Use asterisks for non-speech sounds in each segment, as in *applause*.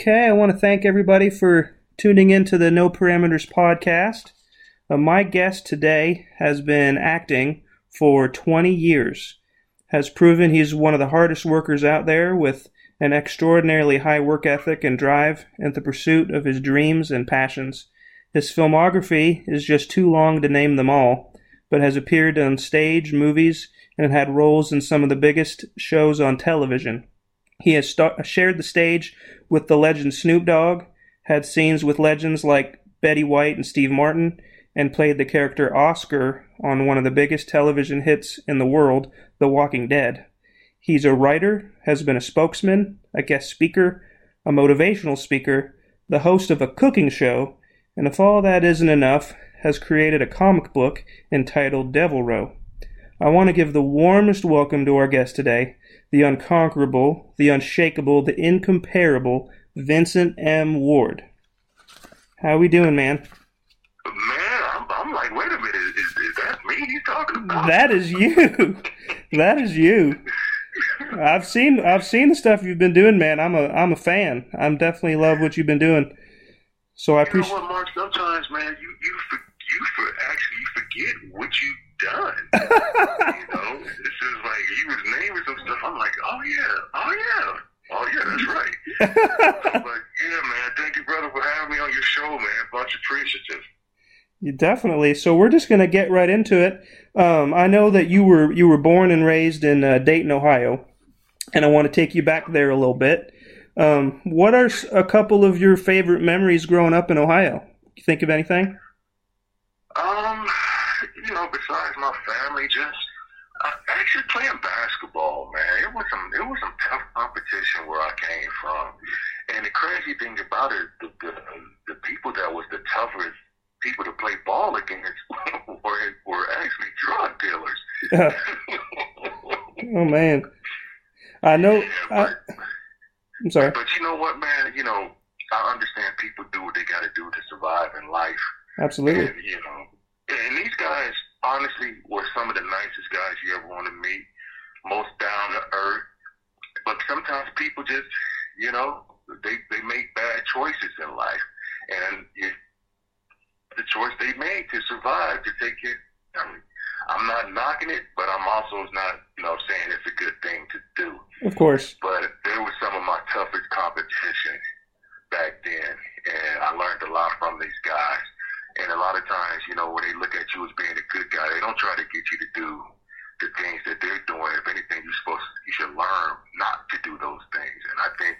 Okay, I want to thank everybody for tuning in to the No Parameters podcast. Uh, my guest today has been acting for 20 years, has proven he's one of the hardest workers out there with an extraordinarily high work ethic and drive in the pursuit of his dreams and passions. His filmography is just too long to name them all, but has appeared on stage, movies, and had roles in some of the biggest shows on television. He has st- shared the stage with the legend Snoop Dogg, had scenes with legends like Betty White and Steve Martin, and played the character Oscar on one of the biggest television hits in the world, The Walking Dead. He's a writer, has been a spokesman, a guest speaker, a motivational speaker, the host of a cooking show, and if all that isn't enough, has created a comic book entitled Devil Row. I want to give the warmest welcome to our guest today, the unconquerable, the unshakable, the incomparable Vincent M. Ward. How we doing, man? Man, I'm, I'm like, wait a minute, is, is that me you talking about? That is you. *laughs* that is you. I've seen I've seen the stuff you've been doing, man. I'm a I'm a fan. I'm definitely love what you've been doing. So I appreciate. You know what, Mark? Sometimes, man, you you for, you for actually you forget what you've done. you know, this is like he was naming some stuff. I'm like, oh yeah, oh yeah. Oh yeah, that's right. *laughs* but yeah, man, thank you, brother, for having me on your show, man. Much appreciative. You definitely. So we're just gonna get right into it. Um, I know that you were you were born and raised in uh, Dayton, Ohio, and I want to take you back there a little bit. Um, what are a couple of your favorite memories growing up in Ohio? You think of anything? Um, besides my family, just uh, actually playing basketball, man. It was some it was some tough competition where I came from, and the crazy thing about it, the the, the people that was the toughest people to play ball against *laughs* were were actually drug dealers. oh man, I know. *laughs* Yeah, I, I'm sorry. but you know what, man? You know, I understand people do what they got to do to survive in life. Absolutely. And, you know, and these guys, honestly, were some of the nicest guys you ever want to meet. Most down to earth. But sometimes people just, you know, they they make bad choices in life, and it, the choice they made to survive to take care. I mean, I'm not knocking it, but I'm also not, you know, saying it's a good thing to do. Of course. But there was some of my toughest competition back then, and I learned a lot from these guys. And a times, you know, when they look at you as being a good guy, they don't try to get you to do the things that they're doing. If anything, you're supposed to, you should learn not to do those things. And I think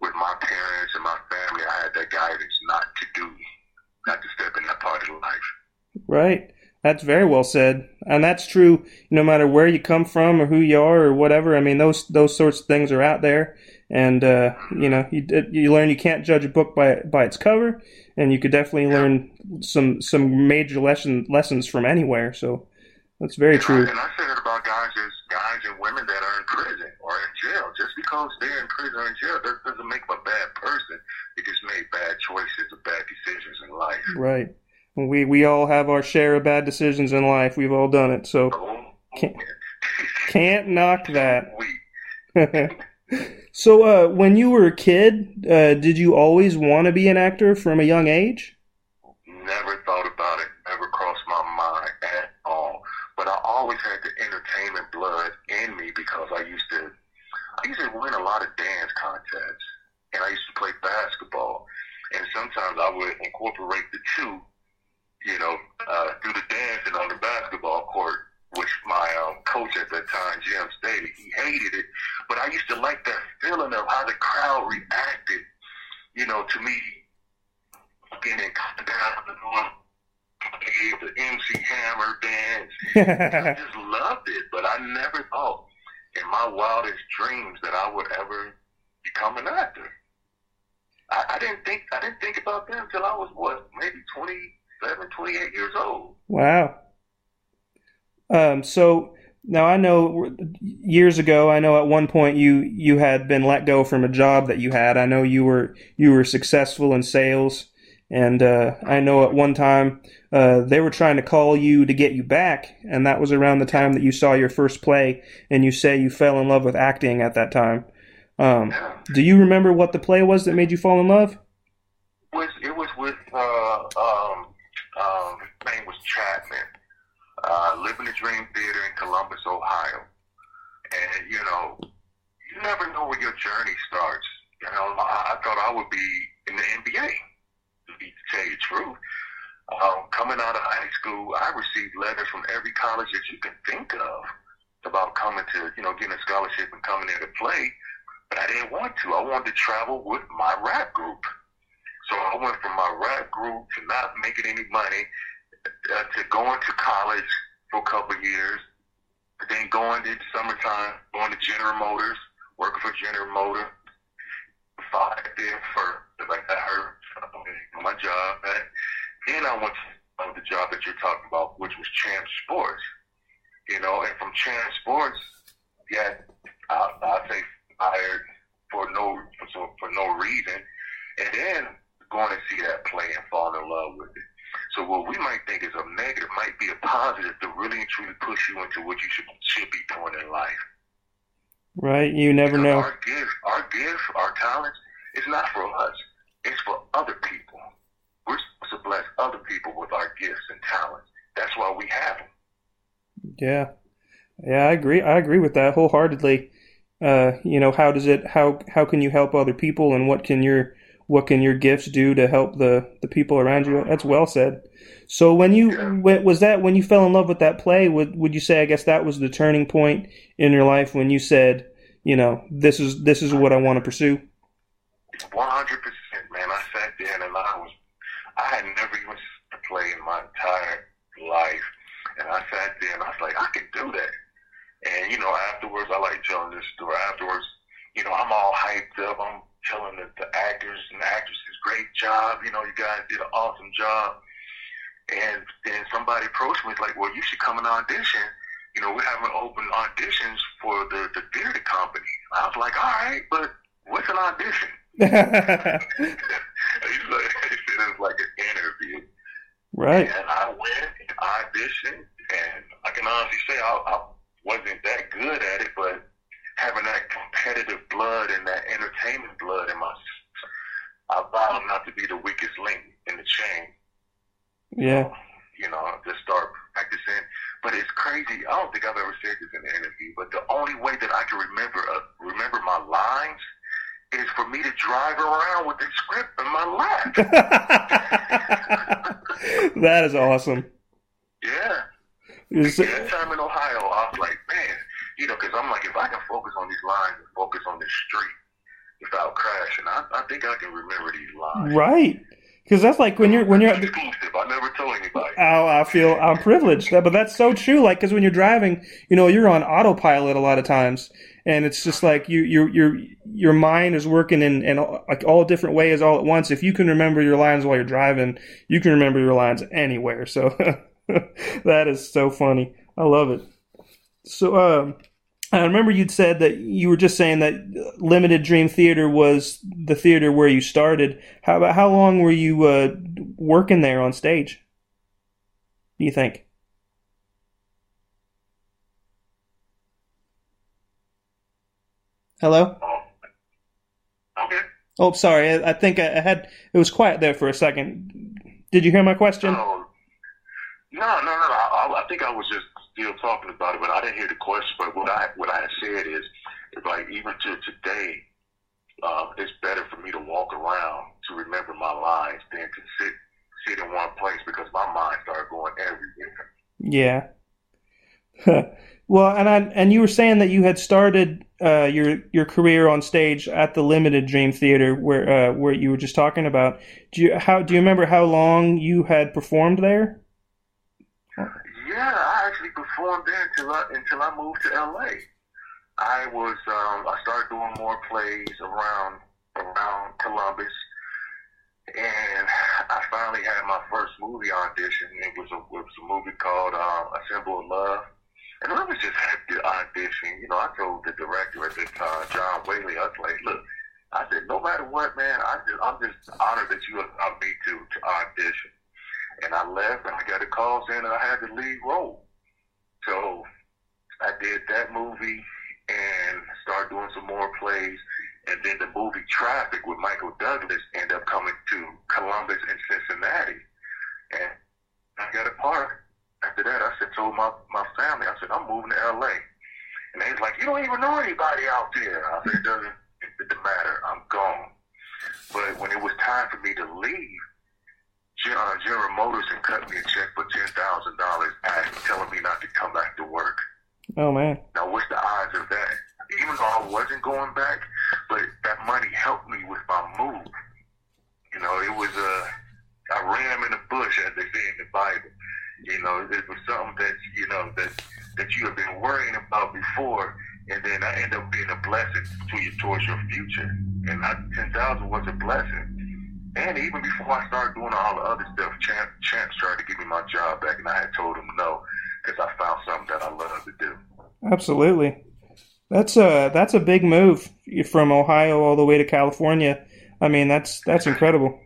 with my parents and my family, I had that guidance not to do, not to step in that part of life. Right. That's very well said, and that's true. No matter where you come from or who you are or whatever, I mean those those sorts of things are out there, and uh, you know you you learn you can't judge a book by by its cover, and you could definitely learn some some major lesson lessons from anywhere. So that's very And I, true. and I said it about guys as guys and women that are in prison or in jail. Just because they're in prison or in jail that doesn't make them a bad person. They just made bad choices or bad decisions in life. Right. We we all have our share of bad decisions in life. We've all done it. So Can't- can't knock that. *laughs* So uh, when you were a kid, uh, did you always want to be an actor from a young age? Never thought about it, never crossed my mind at all. But I always had the entertainment blood in me because I used to I used to win a lot of dance contests and I used to play basketball. And sometimes I would incorporate the two, you know, uh, do the dancing on the basketball court, which my um, coach at that time, Jim, stated he hated it. But I used to like that feeling of how the crowd reacted, you know, to me getting down and doing the MC Hammer dance. *laughs* I just loved it, but I never thought in my wildest dreams that I would ever become an actor. I, I didn't think I didn't think about that until I was what, maybe 27, 28 years old. wow. Um, so now I know years ago, I know at one point you you had been let go from a job that you had. I know you were you were successful in sales, and uh, I know at one time uh, they were trying to call you to get you back, and that was around the time that you saw your first play, and you say you fell in love with acting at that time. Um, Yeah. do you remember what the play was that made you fall in love? was it was with uh um um his name was Chapman. Uh Living the Dream Theater in Columbus, Ohio. And you know, you never know where your journey starts. You know, I, I thought I would be in the NBA, to be to tell you the truth. Um, coming out of high school, I received letters from every college that you can think of about coming to, you know, getting a scholarship and coming there to play. But I didn't want to. I wanted to travel with my rap group. So I went from my rap group to not making any money uh, to going to college for a couple years, then going to summertime, going to General Motors, working for General Motors. Five there for like I heard my job. And then I went to the job that you're talking about, which was Champ Sports. You know, and from Champ Sports, yeah, I, I say fired for no for, for no reason, and then going to see that play and fall in love with it. So what we might think is a negative might be a positive to really and truly push you into what you should should be doing in life. Right? You never Because know. Our gift, our gift, our talents, it's not for us. It's for other people. We're supposed to bless other people with our gifts and talents. That's why we have them. Yeah, yeah, I agree. I agree with that wholeheartedly. Uh, you know, how does it? How how can you help other people, and what can your what can your gifts do to help the the people around you? That's well said. So when you Yeah. was that when you fell in love with that play? Would would you say? I guess that was the turning point in your life when you said, you know, this is this is what I want to pursue. One hundred percent, man. I sat there and I was, I had never even seen a play in my entire life, and I sat there and I was like, I can do that. And you know, afterwards, I like telling this story. Afterwards, you know, I'm all hyped up. I'm telling the, the actors and actresses, great job. You know, you guys did an awesome job. And then somebody approached me, like, well, you should come and audition. You know, we're having open auditions for the the theater company. I was like, all right, but what's an audition? *laughs* *laughs* He's like, he said it was like an interview. right. And I went and auditioned, and I can honestly say I, I wasn't that good at it, but having that competitive blood and that entertainment blood in my, I vowed not to be the weakest link in the chain. Yeah. You know, just start practicing. But it's crazy. I don't think I've ever said this in an interview, but the only way that I can remember uh, remember my lines is for me to drive around with the script in my lap. *laughs* that is awesome. yeah. Is- That time in Ohio, I was like, man, you know, because I'm like, if I can focus on these lines and focus on this street without crashing, I, I think I can remember these lines. right. Because that's like when you're when you're. exclusive. I never told anybody. I, I feel I'm privileged, but that's so true. Like, because when you're driving, you know, you're on autopilot a lot of times, and it's just like you, your your your mind is working in, in like all different ways all at once. If you can remember your lines while you're driving, you can remember your lines anywhere. So *laughs* that is so funny. I love it. So, um, I remember you'd said that you were just saying that Limited Dream Theater was the theater where you started. How about how long were you uh, working there on stage? Do you think? Hello? Okay. Oh, sorry. I, I think I, I had it was quiet there for a second. Did you hear my question? No, no, no, no. no. I, I think I was just still talking about it, but I didn't hear the question. But what I what I said is, like even to today, uh, it's better for me to walk around to remember my lines than to sit sit in one place because my mind started going everywhere. Yeah. *laughs* well, and I, and you were saying that you had started uh, your your career on stage at the Limited Dream Theater, where uh, where you were just talking about. Do you how do you remember how long you had performed there? Yeah, actually performed there until I until I moved to LA. I was um, I started doing more plays around around Columbus, and I finally had my first movie audition. It was a, it was a movie called um, A Symbol of Love. And I was just happy to audition. You know, I told the director at the time, John Whaley, I was like, look, I said, no matter what, man, I just, I'm just honored that you allowed me to, to audition. And I left and I got a call saying that I had the lead role. So I did that movie and started doing some more plays. And then the movie Traffic with Michael Douglas ended up coming to Columbus and Cincinnati. And I got a part. After that, I said, told my, my family, I said, I'm moving to LA. And they was like, you don't even know anybody out there. I said, it doesn't, it doesn't matter. I'm gone. But when it was time for me to leave, uh, General Motors had cut me a check for ten thousand dollars, telling me not to come back to work. Oh man! Now what's the odds of that? Even though I wasn't going back, but that money helped me with my move. You know, it was a uh, I ran in the bush, as they say in the Bible. You know, it was something that you know that that you have been worrying about before, and then I end up being a blessing to you towards your future. And I, ten thousand was a blessing. And even before I started doing all the other stuff, Champ, Champ tried to give me my job back, and I had told him no because I found something that I love to do. Absolutely, that's a that's a big move from Ohio all the way to California. I mean, that's that's incredible.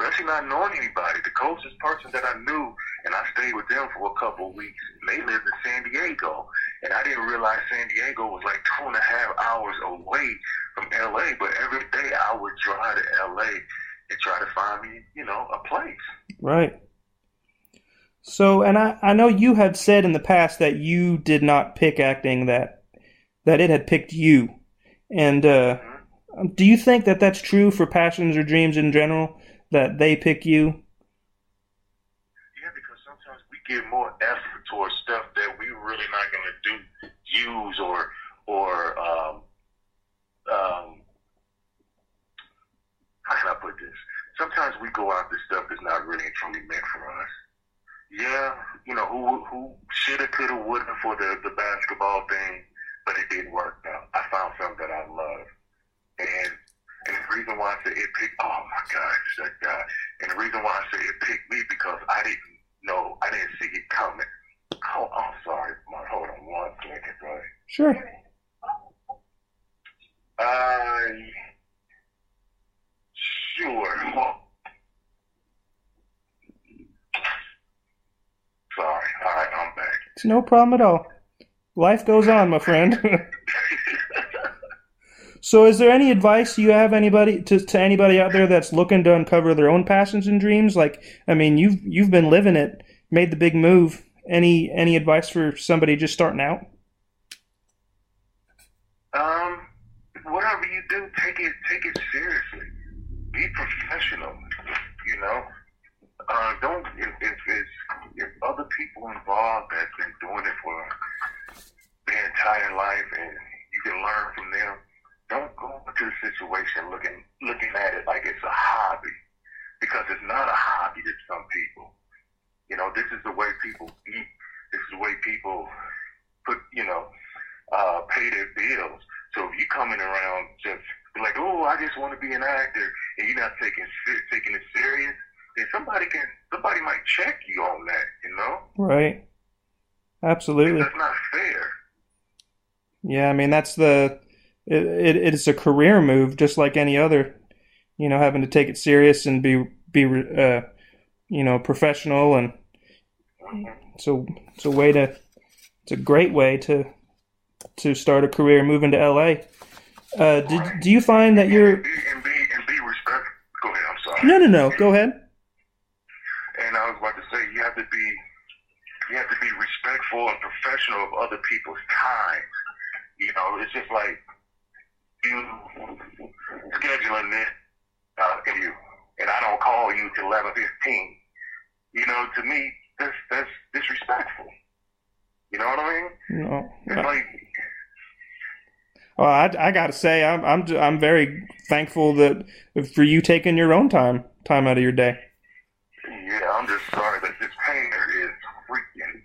Especially not knowing anybody. The closest person that I knew, and I stayed with them for a couple of weeks. They lived in San Diego, and I didn't realize San Diego was like two and a half hours away from LA. But every day I would drive to LA and try to find me, you know, a place. Right. So, and I, I know you had said in the past that you did not pick acting, that that it had picked you. And uh, mm-hmm. do you think that that's true for passions or dreams in general, that they pick you? Yeah, because sometimes we give more effort towards stuff that we really not going to do, use, or or um, um, how can I put this? Sometimes we go after stuff that's not really and truly meant for us. Yeah, you know, who who shoulda, coulda, woulda for the the basketball thing, but it didn't work out. I found something that I love, and and the reason why I say it picked, oh my gosh, that guy. And the reason why I say it picked me because I didn't know, I didn't see it coming. Oh, I'm sorry, Mark. Hold on one second, bro. Sure. Uh, Sure. Sorry. All right, I'm back. It's no problem at all. Life goes on, my friend. *laughs* so, is there any advice you have anybody to, to anybody out there that's looking to uncover their own passions and dreams? Like, I mean, you've you've been living it, made the big move. Any any advice for somebody just starting out? Um, whatever you do, take it take it seriously be professional. You know, uh, don't if, if it's if other people involved that's been doing it for their entire life and you can learn from them. Don't go into the situation looking looking at it like it's a hobby because it's not a hobby to some people. You know, this is the way people eat. This is the way people put, you know, uh, pay their bills. So if you coming around just like, oh, I just want to be an actor, and you're not taking taking it serious, then somebody can somebody might check you on that, you know? Right. Absolutely. That's not fair. Yeah, I mean that's the it, it it's a career move, just like any other. You know, having to take it serious and be be uh, you know professional, and mm-hmm. so it's a way to it's a great way to to start a career, moving to LA. Uh, did, do you find that you're and be, and be, and be respectful? Go ahead. I'm sorry. No, no, no. Go ahead. And I was about to say you have to be you have to be respectful and professional of other people's time. You know, it's just like you scheduling this uh, you, and I don't call you till eleven fifteen. You know, to me, that's that's disrespectful. You know what I mean? No. It's like well, I, I got to say, I'm I'm I'm very thankful that for you taking your own time time out of your day. Yeah, I'm just sorry that this painter is freaking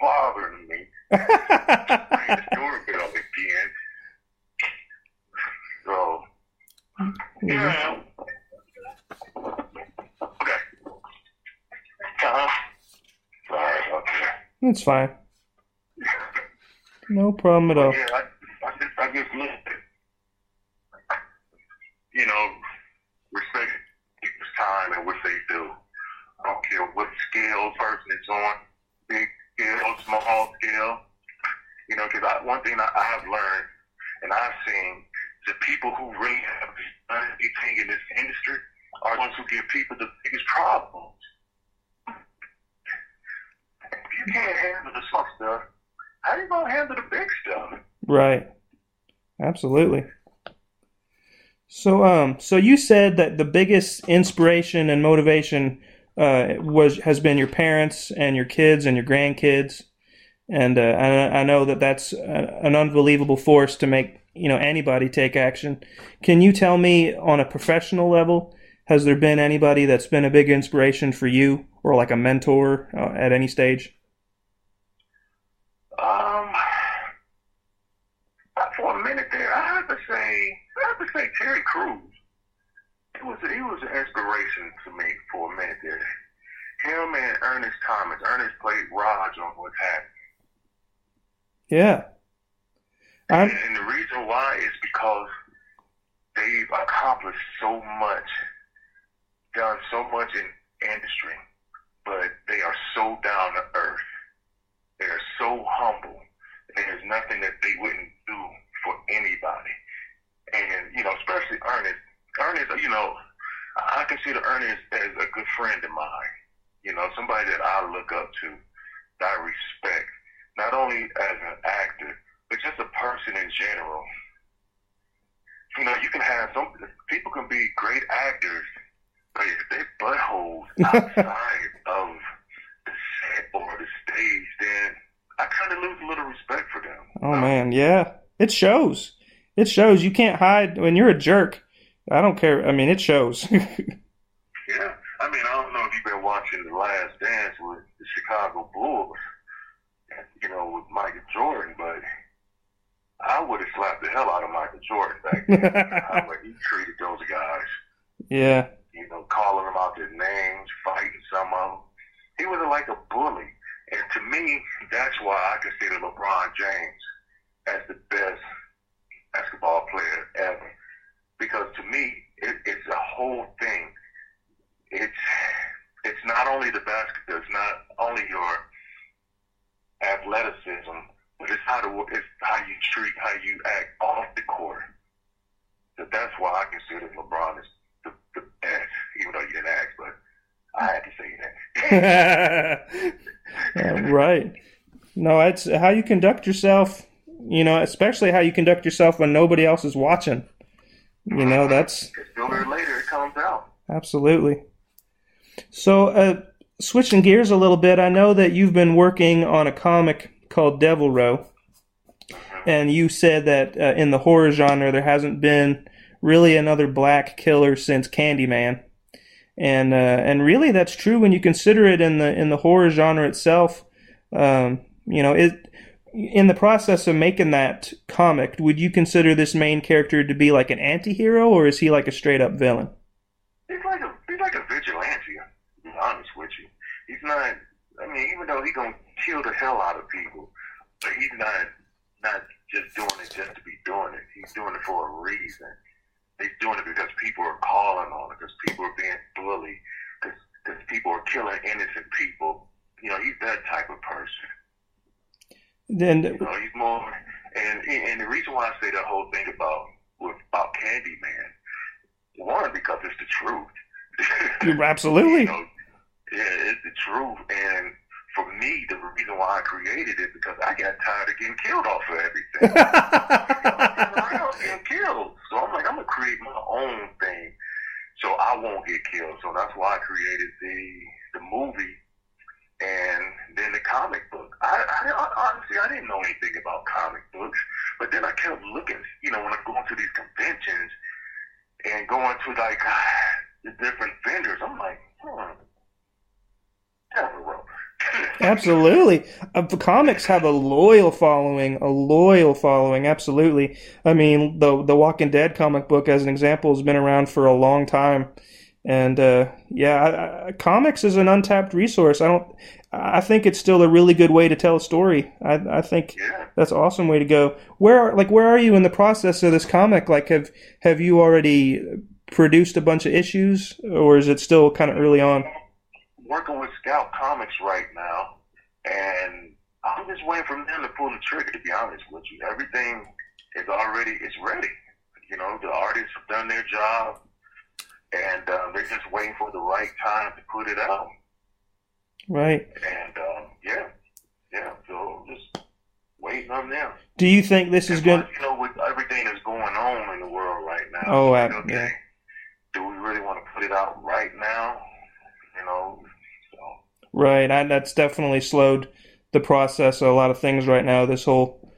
bothering me. the doorbell again. So, yeah. Okay. Uh-huh. Sorry about that. It's fine. No problem at all. Yeah, I, I just look at, you know, respect people's time and what they do. I don't care what scale person is on, big scale, small scale. You know, because one thing I, I have learned and I've seen the people who really have done anything in this industry are the ones who give people the biggest problems. If you can't handle the small stuff, how you gonna handle the big stuff? Right. Absolutely. So, um, so you said that the biggest inspiration and motivation uh, was has been your parents and your kids and your grandkids, and uh, I, I know that that's an unbelievable force to make you know anybody take action. Can you tell me on a professional level, has there been anybody that's been a big inspiration for you or like a mentor uh, at any stage? Um, for a minute there, I have to say, I have to say Terry Crews. He was he was an inspiration to me for a minute there. Him and Ernest Thomas. Ernest played Raj on What's Happening. Yeah. And, and the reason why is because they've accomplished so much, done so much in industry, but they are so down to earth. They are so humble. There's nothing that they wouldn't do for anybody. And, you know, especially Ernest. Ernest, you know, I consider Ernest as a good friend of mine. You know, somebody that I look up to, that I respect, not only as an actor, but just a person in general. You know, you can have some people can be great actors, but if they buttholes *laughs* outside of the set or the stage, then I kind of lose a little respect for them. Oh man, yeah, it shows. It shows. You can't hide when you're a jerk. I don't care. I mean, it shows. *laughs* yeah, I mean, I don't know if you've been watching The Last Dance with the Chicago Bulls, you know, with Michael Jordan, but I would have slapped the hell out of Michael Jordan back then. *laughs* how he treated those guys. Yeah. You know, calling them out their names, fighting some of them. He was like a bully. And to me, that's why I consider LeBron James as the best basketball player ever. Because to me, it, it's a whole thing. It's it's not only the basketball, it's not only your athleticism, but it's how to it's how you treat, how you act off the court. So that's why I consider LeBron is the, the best, even though you didn't ask, but I had to say that. *laughs* right. No, it's how you conduct yourself. You know, especially how you conduct yourself when nobody else is watching. You know, that's sooner or later it comes out. Absolutely. So, uh, switching gears a little bit, I know that you've been working on a comic called Devil Row, and you said that uh, in the horror genre there hasn't been really another black killer since Candyman, and uh, and really that's true when you consider it in the in the horror genre itself. Um, you know, it in the process of making that comic, would you consider this main character to be like an anti-hero, or is he like a straight up villain? He's like a he's like a vigilante. To be honest with you, he's not. I mean, even though he's gonna kill the hell out of people, but he's not not just doing it just to be doing it. He's doing it for a reason. He's doing it because people are calling on it, because people are being bullied, because people are killing innocent people. You know, he's that type of person. Then you know, he's more, and and the reason why I say that whole thing about with about Candyman, one because it's the truth. *laughs* Absolutely. *laughs* you know, yeah, it's the truth, and for me, the reason why I created it because I got tired of getting killed off of everything. *laughs* around getting killed, so I'm like, I'm gonna create my own thing, so I won't get killed. So that's why I created the the movie and then the comic book. I, I, I honestly I didn't know anything about comic books, but then I kept looking. You know, when I go to these conventions and going to like *sighs* the different vendors, I'm like, hmm, *laughs* absolutely. Uh, comics have a loyal following, a loyal following. Absolutely. I mean, the the Walking Dead comic book, as an example, has been around for a long time, and uh, yeah, I, I, comics is an untapped resource. I don't. I think it's still a really good way to tell a story. I, I think yeah. that's an awesome way to go. Where like where are you in the process of this comic? Like have have you already produced a bunch of issues, or is it still kind of early on? working with Scout Comics right now, and I'm just waiting for them to pull the trigger. To be honest with you, everything is already is ready. You know, the artists have done their job, and uh, they're just waiting for the right time to put it out. Right. And um, yeah, yeah. So just waiting on them. Do you think this is And plus, You know, with everything that's going on in the world right now. Oh, uh, okay, yeah. do we really want to put it out right now? You know, so Right. I, that's definitely slowed the process of a lot of things right now. This whole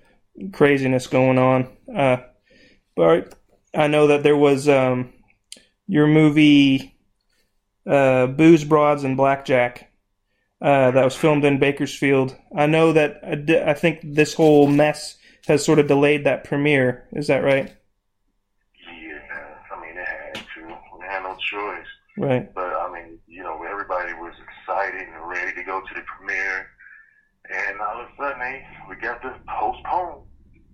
craziness going on. Uh, but I know that there was um, your movie uh, Booze, Broads, and Blackjack uh, that was filmed in Bakersfield. I know that I, think this whole mess has sort of delayed that premiere. Is that right? yeah, I mean, it had to. We had no choice. Right. But I mean, you know, everybody was excited and ready to go to the premiere, and all of a sudden, we got to postpone.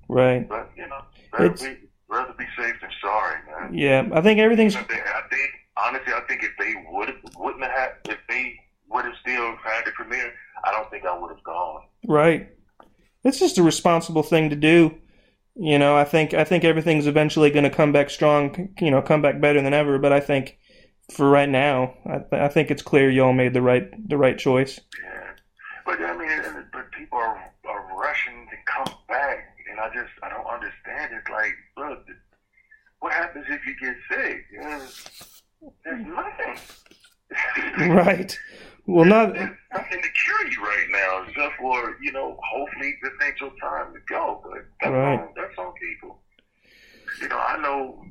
Right. But you know, It's- be rather be safe than sorry, man. Yeah. I think everything's I think, I think honestly, I think if they would wouldn't have had, if they would have still had the premiere, I don't think I would have gone. Right. It's just a responsible thing to do. You know, I think I think everything's eventually going to come back strong. You know, come back better than ever. But I think for right now, I, I think it's clear y'all made the right the right choice. Yeah, but I mean, but people are rushing to come back, and I just I don't understand. It's like, look, what happens if you get sick? You know, there's nothing. *laughs* Right. Well, not There's nothing to cure you right now, except for you know, hopefully this ain't your time to go. But that's Right. on that's on people. You know, I know.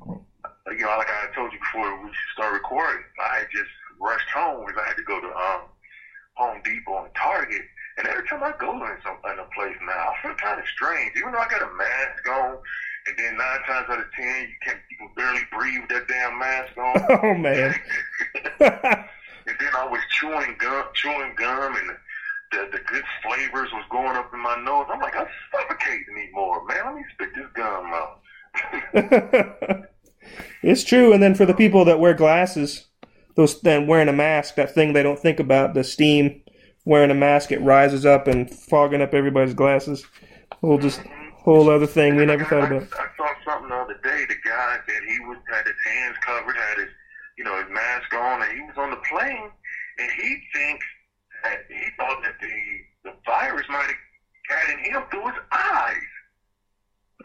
You know, like I told you before we start recording, I just rushed home because I had to go to um, Home Depot and Target. And every time I go in some in a place now, I feel kind of strange. Even though I got a mask on, and then nine times out of ten, you can you can barely breathe with that damn mask on. *laughs* oh man. *laughs* And then I was chewing gum, chewing gum, and the, the good flavors was going up in my nose. I'm like, I'm suffocating anymore, man. Let me spit this gum out. *laughs* it's true. And then for the people that wear glasses, those then wearing a mask, that thing they don't think about, the steam wearing a mask, it rises up and fogging up everybody's glasses. Whole just whole other thing we never thought I, about. I saw something the other day. The guy said he was had his hands covered, had his you know his mask on, and he was on the plane, and he thinks that he thought that the the virus might have gotten in him through his eyes.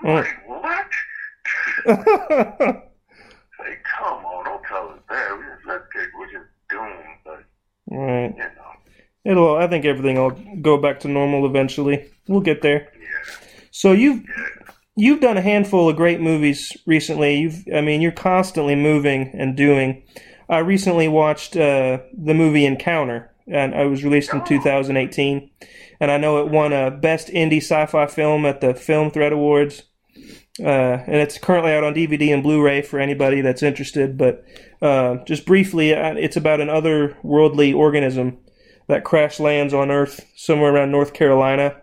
Oh. Like what? *laughs* Say, come on, don't tell us that. We just, get, we're just doomed, but right. you know, It'll. I think everything will go back to normal eventually. We'll get there. So you've you've done a handful of great movies recently. You've. I mean, you're constantly moving and doing. I recently watched uh, the movie Encounter, and it was released in 2018, and I know it won a Best Indie Sci-Fi Film at the Film Threat Awards. Uh, and it's currently out on DVD and Blu-ray for anybody that's interested. But uh, just briefly, uh, it's about an otherworldly organism that crash lands on Earth somewhere around North Carolina,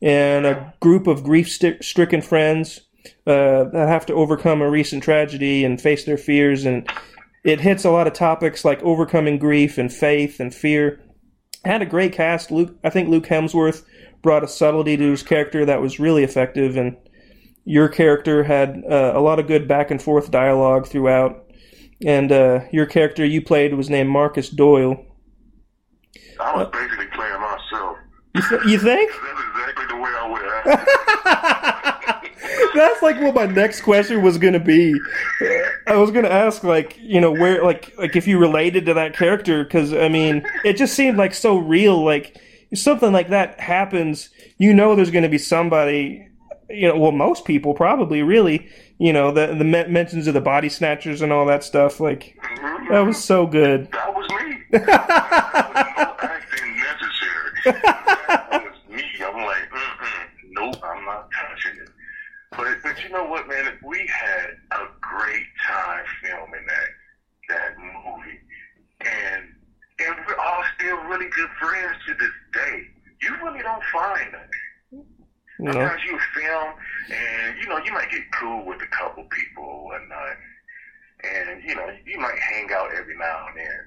and a group of grief-stricken friends uh, that have to overcome a recent tragedy and face their fears. And it hits a lot of topics like overcoming grief and faith and fear. It had a great cast. Luke, I think Luke Hemsworth brought a subtlety to his character that was really effective, and your character had uh, a lot of good back and forth dialogue throughout. And uh, your character you played was named Marcus Doyle. I was basically playing myself. You, th- you think? That's exactly the way I would act. *laughs* That's like what my next question was gonna be. I was gonna ask, like, you know, where, like, like if you related to that character, because I mean, it just seemed like so real. Like, if something like that happens, you know, there's gonna be somebody, you know, well, most people probably, really, you know, the the men- mentions of the body snatchers and all that stuff. Like, mm-hmm. that was so good. That was me. *laughs* No acting necessary. *laughs* That was me. I'm like, mm-mm, nope, I'm not touching it. But but you know what, man? We had a great time filming that that movie, and and we're all still really good friends to this day. You really don't find that. Know, Sometimes you film, and you know you might get cool with a couple people or whatnot, and you know you might hang out every now and then.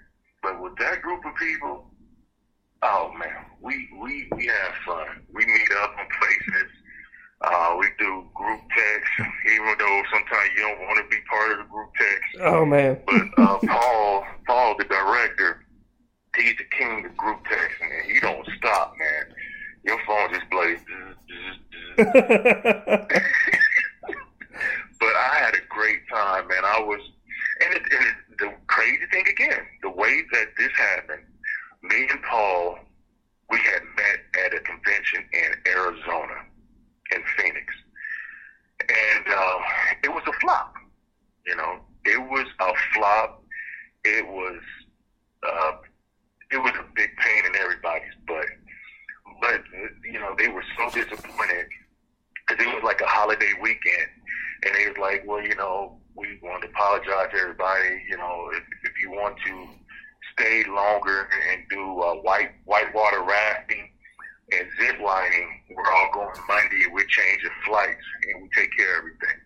But with that group of people, oh man, we we we have fun. We meet up in places. Uh, we do group texts, even though sometimes you don't want to be part of the group text. Oh man. But uh, Paul, Paul, the director, he's the king of group texting, and he don't stop, man. Your phone just plays. *laughs* but I had a great time, man. I was, and, it, and it, the crazy thing again, the way that this happened, me and Paul, we had met at a convention in Arizona, in Phoenix, and uh, it was a flop. You know, it was a flop. It was, uh, it was a big pain in everybody's butt. But you know, they were so disappointed because it was like a holiday weekend, and they was like, well, you know, we want to apologize to everybody. You know, if, if you want to stay longer and do uh, white whitewater rafting and zip lining, we're all going Monday. We're changing flights and we take care of everything.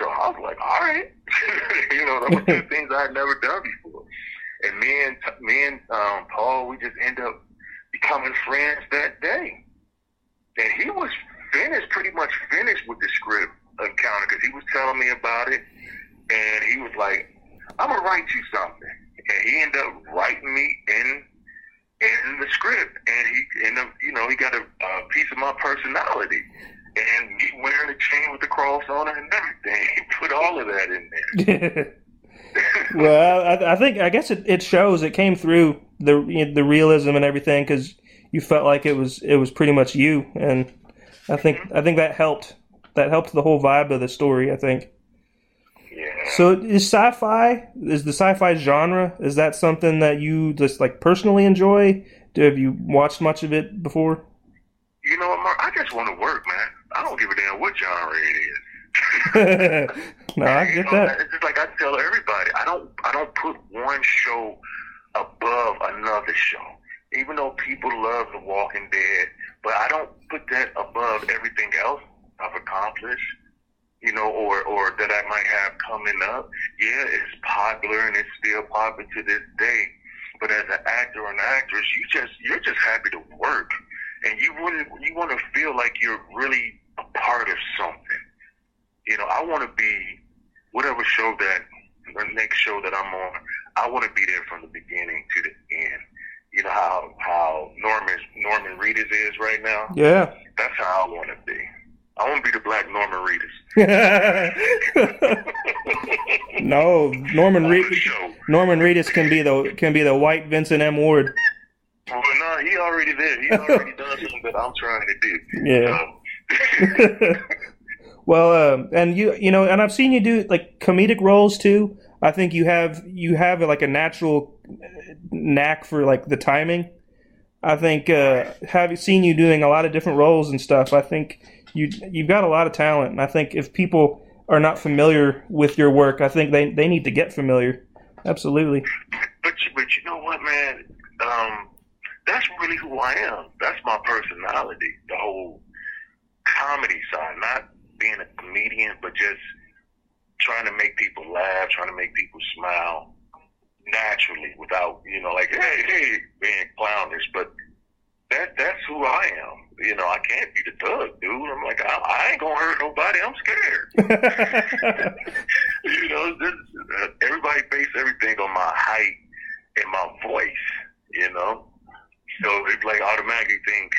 So I was like, all right, *laughs* you know, that was two *laughs* things I had never done before. And me and me and um, Paul, we just end up becoming friends that day. And he was finished, pretty much finished with the script encounter because he was telling me about it, and he was like, "I'm gonna write you something," and he ended up writing me in in the script, and he ended up, uh, you know, he got a, a piece of my personality. And me wearing a chain with the cross on it and everything, *laughs* he put all of that in there. *laughs* well, I, I, think I guess it, it shows. It came through the you know, the realism and everything because you felt like it was it was pretty much you, and I think mm-hmm. I think that helped. That helped the whole vibe of the story. I think. Yeah. So is sci-fi is the sci-fi genre is that something that you just like personally enjoy? Have you watched much of it before? You know what, Mark? I just want to work, man. I don't give a damn what genre it is. *laughs* no, I get you know, that. It's just like I tell everybody, I don't I don't put one show above another show. Even though people love The Walking Dead, but I don't put that above everything else I've accomplished, you know, or or that I might have coming up. Yeah, it's popular and it's still popular to this day. But as an actor or an actress, you just you're just happy to work, and you wouldn't you want to feel like you're really a part of something. You know, I want to be whatever show that the next show that I'm on. I want to be there from the beginning to the end you know how how Norman Norman Reedus is right now. Yeah, that's how I want to be. I want to be the black Norman Reedus. *laughs* no, Norman Reedus. Norman Reedus can be the can be the white Vincent M. Ward. Well, no, he already did. He already done something that I'm trying to do. Yeah. *laughs* well, um, and you you know, and I've seen you do like comedic roles too. I think you have you have like a natural knack for like the timing. I think uh, having seen you doing a lot of different roles and stuff, I think you you've got a lot of talent, and I think if people are not familiar with your work, I think they they need to get familiar. Absolutely. But but you know what, man? Um, that's really who I am. That's my personality. The whole comedy side, not being a comedian, but just trying to make people laugh, trying to make people smile naturally without, you know, like, hey, hey, being clownish. But that that's who I am. You know, I can't be the thug, dude. I'm like, I, I ain't gonna hurt nobody. I'm scared. *laughs* *laughs* you know, this, uh, everybody base everything on my height and my voice. You know, so it's like automatically think,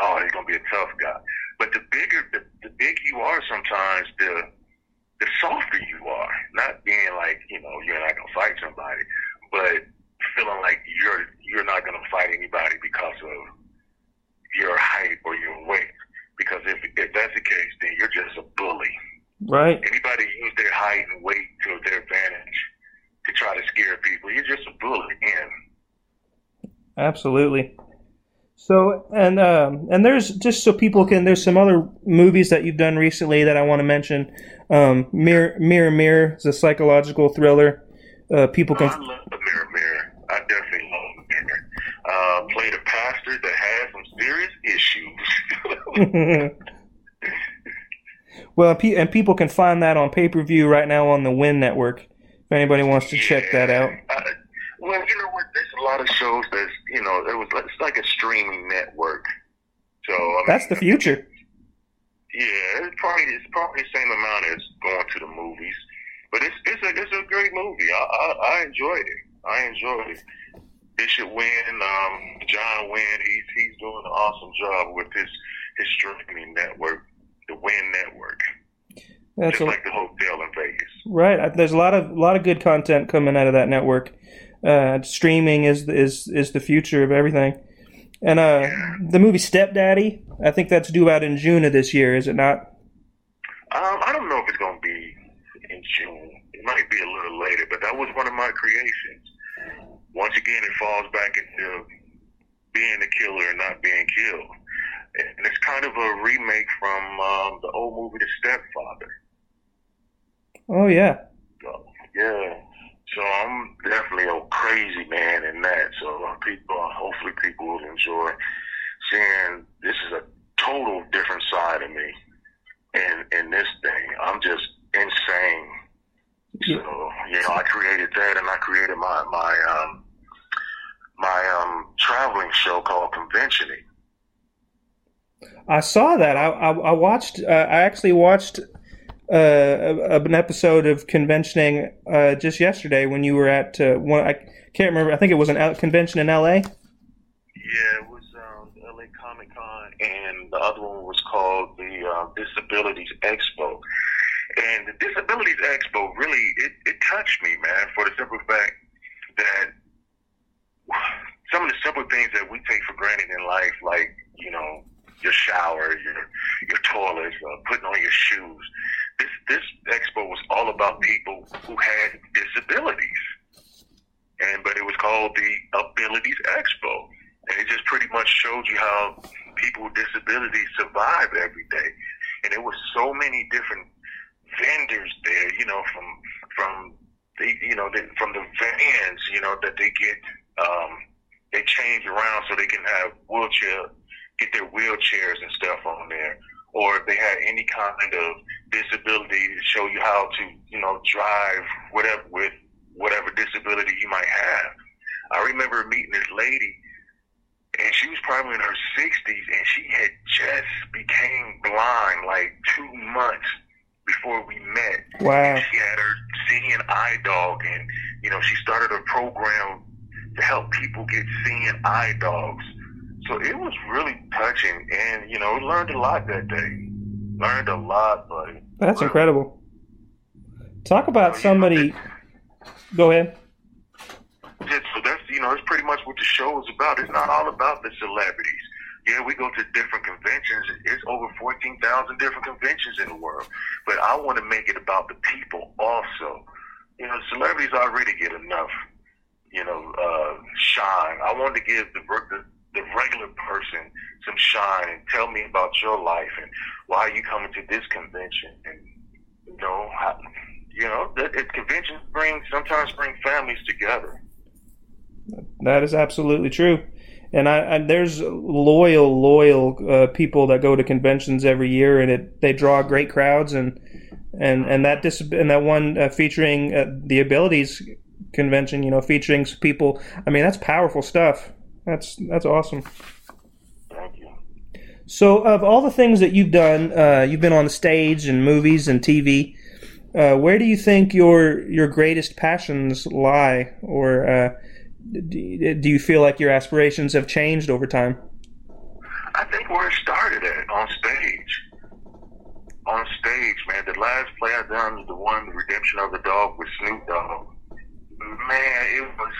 oh, he's gonna be a tough guy. But the bigger, the, the big you are, sometimes the the softer you are. Not being like, you know, you're not gonna fight somebody, but feeling like you're you're not gonna fight anybody because of your height or your weight. Because if if that's the case, then you're just a bully. Right. Anybody use their height and weight to their advantage to try to scare people, you're just a bully. And absolutely. So and um, and there's just so people can there's some other movies that you've done recently that I want to mention. Um, Mirror Mirror Mirror is a psychological thriller. Uh, people can. I love the Mirror Mirror. I definitely love Mirror. Uh, played a pastor that has some serious issues. *laughs* well, and people can find that on pay per view right now on the Win Network. If anybody wants to yeah. check that out. Uh, well, you know what? There's a lot of shows that's you know it was it's like a streaming network. So I mean, that's the future. Yeah, it's probably it's probably the same amount as going to the movies, but it's it's a it's a great I, I, I enjoyed it. I enjoyed it. Bishop Wynn, um, John Wynn, he's he's doing an awesome job with his his streaming network, the Wynn Network. That's Just a, like the hotel in Vegas. Right. There's a lot of a lot of good content coming out of that network. Uh, streaming is is is the future of everything. And uh, the movie Stepdaddy, I think that's due out in June of this year, is it not? Um, I don't know if it's going to be in June. It might be a little later, but that was one of my creations. Once again, it falls back into being the killer and not being killed. And it's kind of a remake from um, the old movie The Stepfather. Oh, yeah. So, yeah. So I'm definitely a crazy man in that. So people, hopefully, people will enjoy seeing this is a total different side of me. And in this thing, I'm just insane. So you know, I created that, and I created my my um my um traveling show called Conventioning. I saw that. I I, I watched. Uh, I actually watched uh, an episode of conventioning uh, just yesterday when you were at uh, one. I can't remember. I think it was an convention in L.A. Yeah, it was um, L.A. Comic Con, and the other one was called the uh, Disabilities Expo. And the Disabilities Expo really it, it touched me, man, for the simple fact that some of the simple things that we take for granted in life, like you know your shower, your your toilets, uh, putting on your shoes. This this expo was all about people who had disabilities, and but it was called the Abilities Expo, and it just pretty much showed you how people with disabilities survive every day, and there were so many different vendors there, you know, from from the you know the, from the vans, you know, that they get um, they change around so they can have wheelchair get their wheelchairs and stuff on there, or if they had any kind of disability to show you how to, you know, drive whatever with whatever disability you might have. I remember meeting this lady, and she was probably in her 60s, and she had just became blind like two months before we met. Wow. And she had her seeing eye dog, and you know, she started a program to help people get seeing eye dogs. So it was really touching, and you know, we learned a lot that day. Learned a lot, buddy. That's incredible. Talk about oh, somebody. Go ahead. Yeah, so that's you know, it's pretty much what the show is about. It's not all about the celebrities. Yeah, we go to different conventions. It's over fourteen thousand different conventions in the world, but I want to make it about the people also. You know, celebrities already get enough, you know, uh, shine. I want to give the, the the regular person some shine and tell me about your life and why you coming to this convention and you know how, you know that it, conventions bring sometimes bring families together. That is absolutely true. And I, I there's loyal, loyal uh, people that go to conventions every year, and it they draw great crowds, and and and that dis- and that one uh, featuring uh, the abilities convention, you know, featuring people. I mean, that's powerful stuff. That's that's awesome. Thank you. So, of all the things that you've done, uh, you've been on the stage and movies and TV. Uh, where do you think your your greatest passions lie, or uh, do you feel like your aspirations have changed over time? I think where it started at on stage. On stage, man. The last play I done, was the one, the Redemption of the Dogg with Snoop Dogg. Man, it was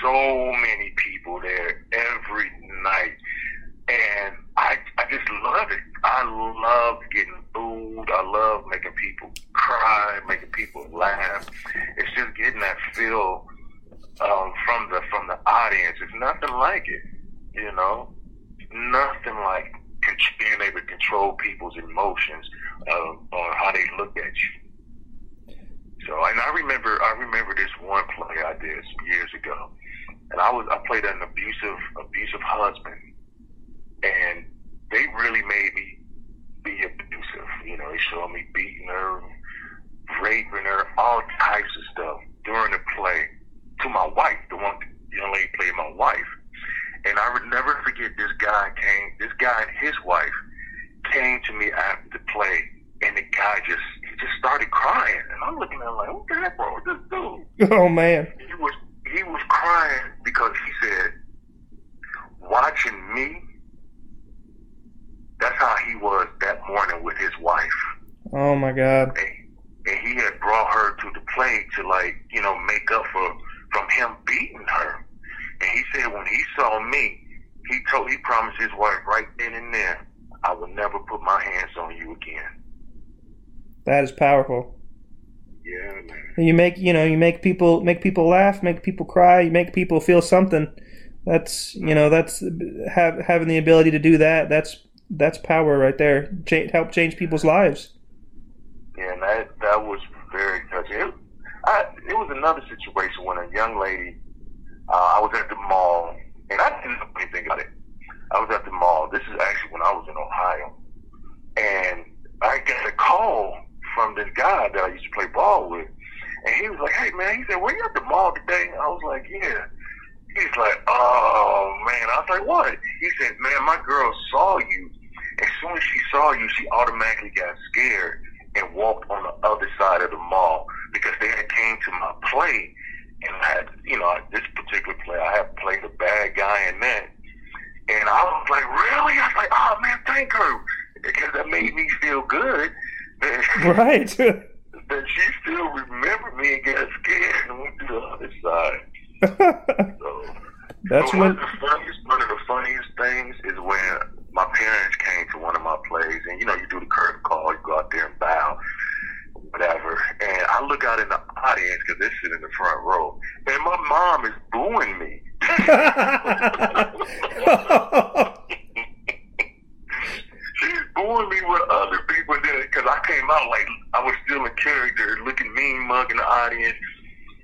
so many people there every night. And I, I just love it. I love getting booed. I love making people cry, making people laugh. It's just getting that feel um, from the from the audience. It's nothing like it, you know. Nothing like being able to control people's emotions uh, or how they look at you. So, and I remember, I remember this one play I did some years ago, and I was I played an abusive abusive husband, and they really made me be abusive. You know, they showed me beating her, raping her, all types of stuff during the play to my wife, the one young lady played my wife. And I would never forget this guy came, this guy and his wife came to me after the play, and the guy just he just started crying, and I'm looking at him like, what the heck wrong with this dude? *laughs* Oh man. He was he was crying because he said, watching me. That's how he was that morning with his wife. Oh my God. And, and he had brought her to the play to like you know make up for from him beating her. And he said when he saw me, he told he promised his wife right then and there, I will never put my hands on you again. That is powerful. Yeah, man. You make you know you make people make people laugh, make people cry, you make people feel something. That's you know that's have having the ability to do that. That's that's power right there. Ch- help change people's lives. Yeah, and that that was very touching. It, I, it was another situation when a young lady, uh, I was at the mall, and I didn't know anything about it. I was at the mall. This is actually when I was in Ohio, and I got a call from this guy that I used to play ball with, and he was like, "Hey man," he said, "Were you at the mall today?" I was like, "Yeah." He's like, "Oh man," I was like, "What?" He said, "Man, my girl saw you. As soon as she saw you, she automatically got scared." and walked on the other side of the mall because they had came to my play and I had, you know, this particular play, I had played a bad guy in that. And I was like, really? I was like, oh man, thank her. Because that made me feel good. Right. *laughs* *laughs* that she still remembered me and got scared and went to the other side. *laughs* so, That's when. one of the funniest, one of the funniest things is when my parents came to one of my plays, and you know, you do the curtain call, you go out there and bow, whatever. And I look out in the audience because they're sitting in the front row, and my mom is booing me. Booing me with other people then because I came out like I was still in character, looking mean mug in the audience,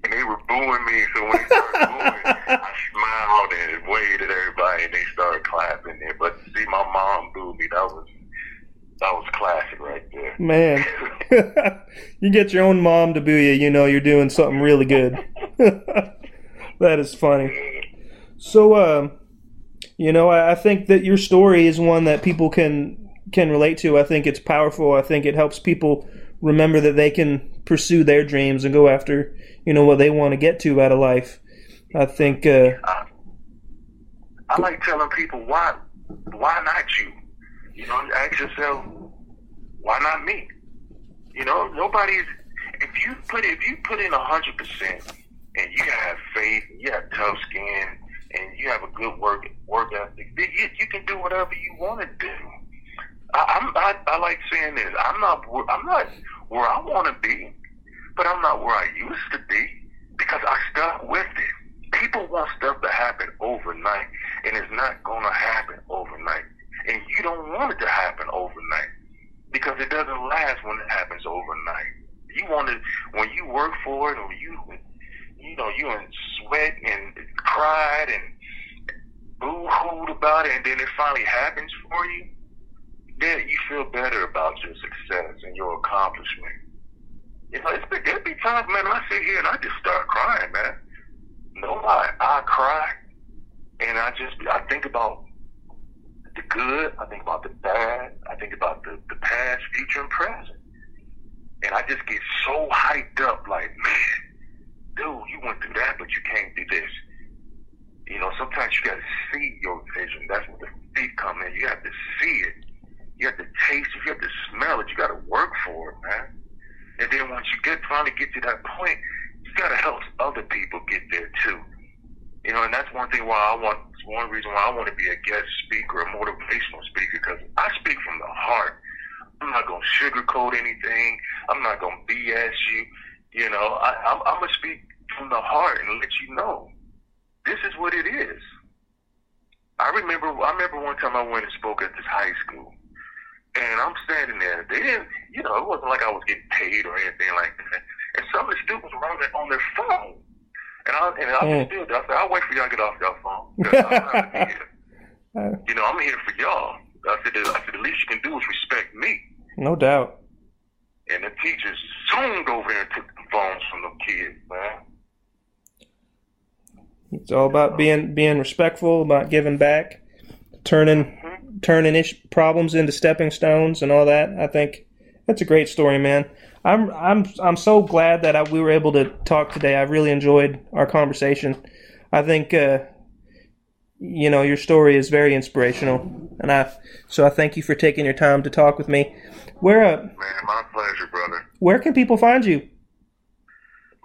and they were booing me. So when they started booing, *laughs* I smiled and waved at everybody, and they started clapping. There, but to see my mom boo me, that was that was classic right there. Man, *laughs* you get your own mom to boo you, you know you're doing something really good. *laughs* that is funny. So, uh, you know, I, I think that your story is one that people can can relate to. I think it's powerful. I think it helps people remember that they can pursue their dreams and go after, you know, what they want to get to out of life. I think. Uh, I, I like telling people why why not you? You know, ask yourself why not me? You know, nobody's. If you put if you put in a hundred percent and you have faith, you have tough skin, and you have a good work work ethic, you, you can do whatever you want to do. I, I'm I, I like saying this. I'm not I'm not where I want to be, but I'm not where I used to be because I stuck with it. People want stuff to happen overnight, and it's not to happen overnight. And you don't want it to happen overnight because it doesn't last when it happens overnight. You want it when you work for it, or you, you know, you in sweat and cried and boo-hooed about it, and then it finally happens for you. Then you feel better about your success and your accomplishment. You know, it's been, there'll be times, man, I sit here and I just start crying, man. No lie, I cry, and I just I think about the good, I think about the bad, I think about the, the past, future, and present. And I just get so hyped up, like, man, dude, you went through that, but you can't do this. You know, sometimes you got to see your vision. That's where the faith come in. You have to see it. You have to taste it. You have to smell it. You got to work for it, man. And then once you get finally get to that point, you got to help other people get there too. You know, and that's one thing why I want, one reason why I want to be a guest speaker, a motivational speaker, because I speak from the heart. I'm not to sugarcoat anything. I'm not to BS you. You know, I, I'm, I'm to speak from the heart and let you know this is what it is. I remember, I remember one time I went and spoke at this high school, and I'm standing there. They didn't, you know, it wasn't like I was getting paid or anything like that. And some of the students were on their, on their phone. And I, and I Mm. stood there. I said, I'll wait for y'all to get off your phone. I'm. *laughs* Uh, You know, I'm here for y'all. I said, I said, the least you can do is respect me. no doubt. And the teachers zoomed over there and took the phones from them kids, man. It's all about being being respectful, about giving back, turning turning ish problems into stepping stones, and all that. I think That's a great story, man. I'm I'm I'm so glad that I, we were able to talk today. I really enjoyed our conversation. I think uh, you know your story is very inspirational, and I so I thank you for taking your time to talk with me. Where uh, Man, my pleasure, brother. where can people find you?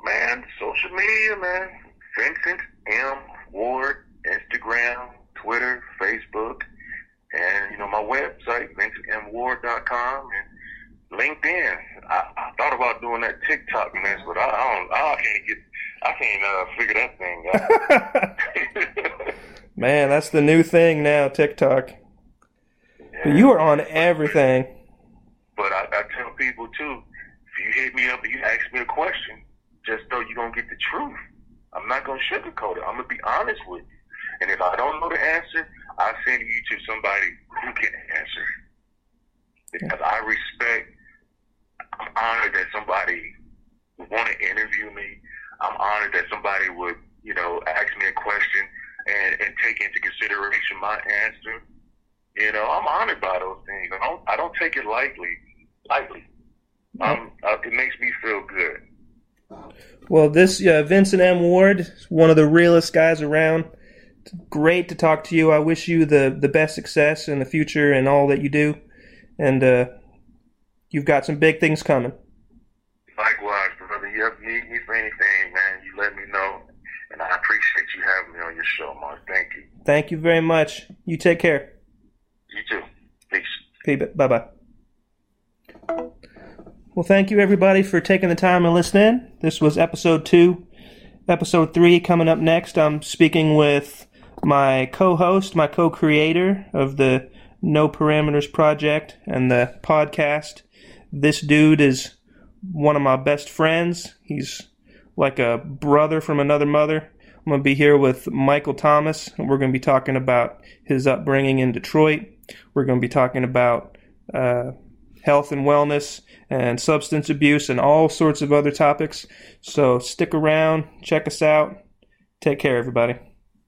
Man, social media, man. Vincent M. Ward, Instagram, Twitter, Facebook, and you know my website, vincentmward.com, and LinkedIn. I, I thought about doing that TikTok mess, but I, I don't. I can't get. I can't uh, figure that thing out. *laughs* Man, that's the new thing now, TikTok. But you are on everything. But I, I tell people too, if you hit me up and you ask me a question, just know you're gonna get the truth. I'm not gonna sugarcoat it. I'm gonna be honest with you. And if I don't know the answer, I send you to somebody who can answer. Because I respect, I'm honored that somebody would want to interview me. I'm honored that somebody would, you know, ask me a question and, and take into consideration my answer. You know, I'm honored by those things. I don't, I don't take it lightly. Lightly. Um, uh, it makes me feel good. Well, this uh, Vincent M. Ward, is one of the realest guys around. Great to talk to you. I wish you the, the best success in the future and all that you do. And uh, you've got some big things coming. Likewise, brother. You ever need me for anything, man, you let me know. And I appreciate you having me on your show, Mark. Thank you. Thank you very much. You take care. You too. Peace. Okay, bye bye. Well, thank you everybody for taking the time to listen in. This was episode two. Episode three coming up next. I'm speaking with my co host, my co creator of the No Parameters Project and the podcast. This dude is one of my best friends. He's like a brother from another mother. I'm going to be here with Michael Thomas, and we're going to be talking about his upbringing in Detroit. We're going to be talking about uh, health and wellness and substance abuse and all sorts of other topics. So stick around, check us out. Take care, everybody.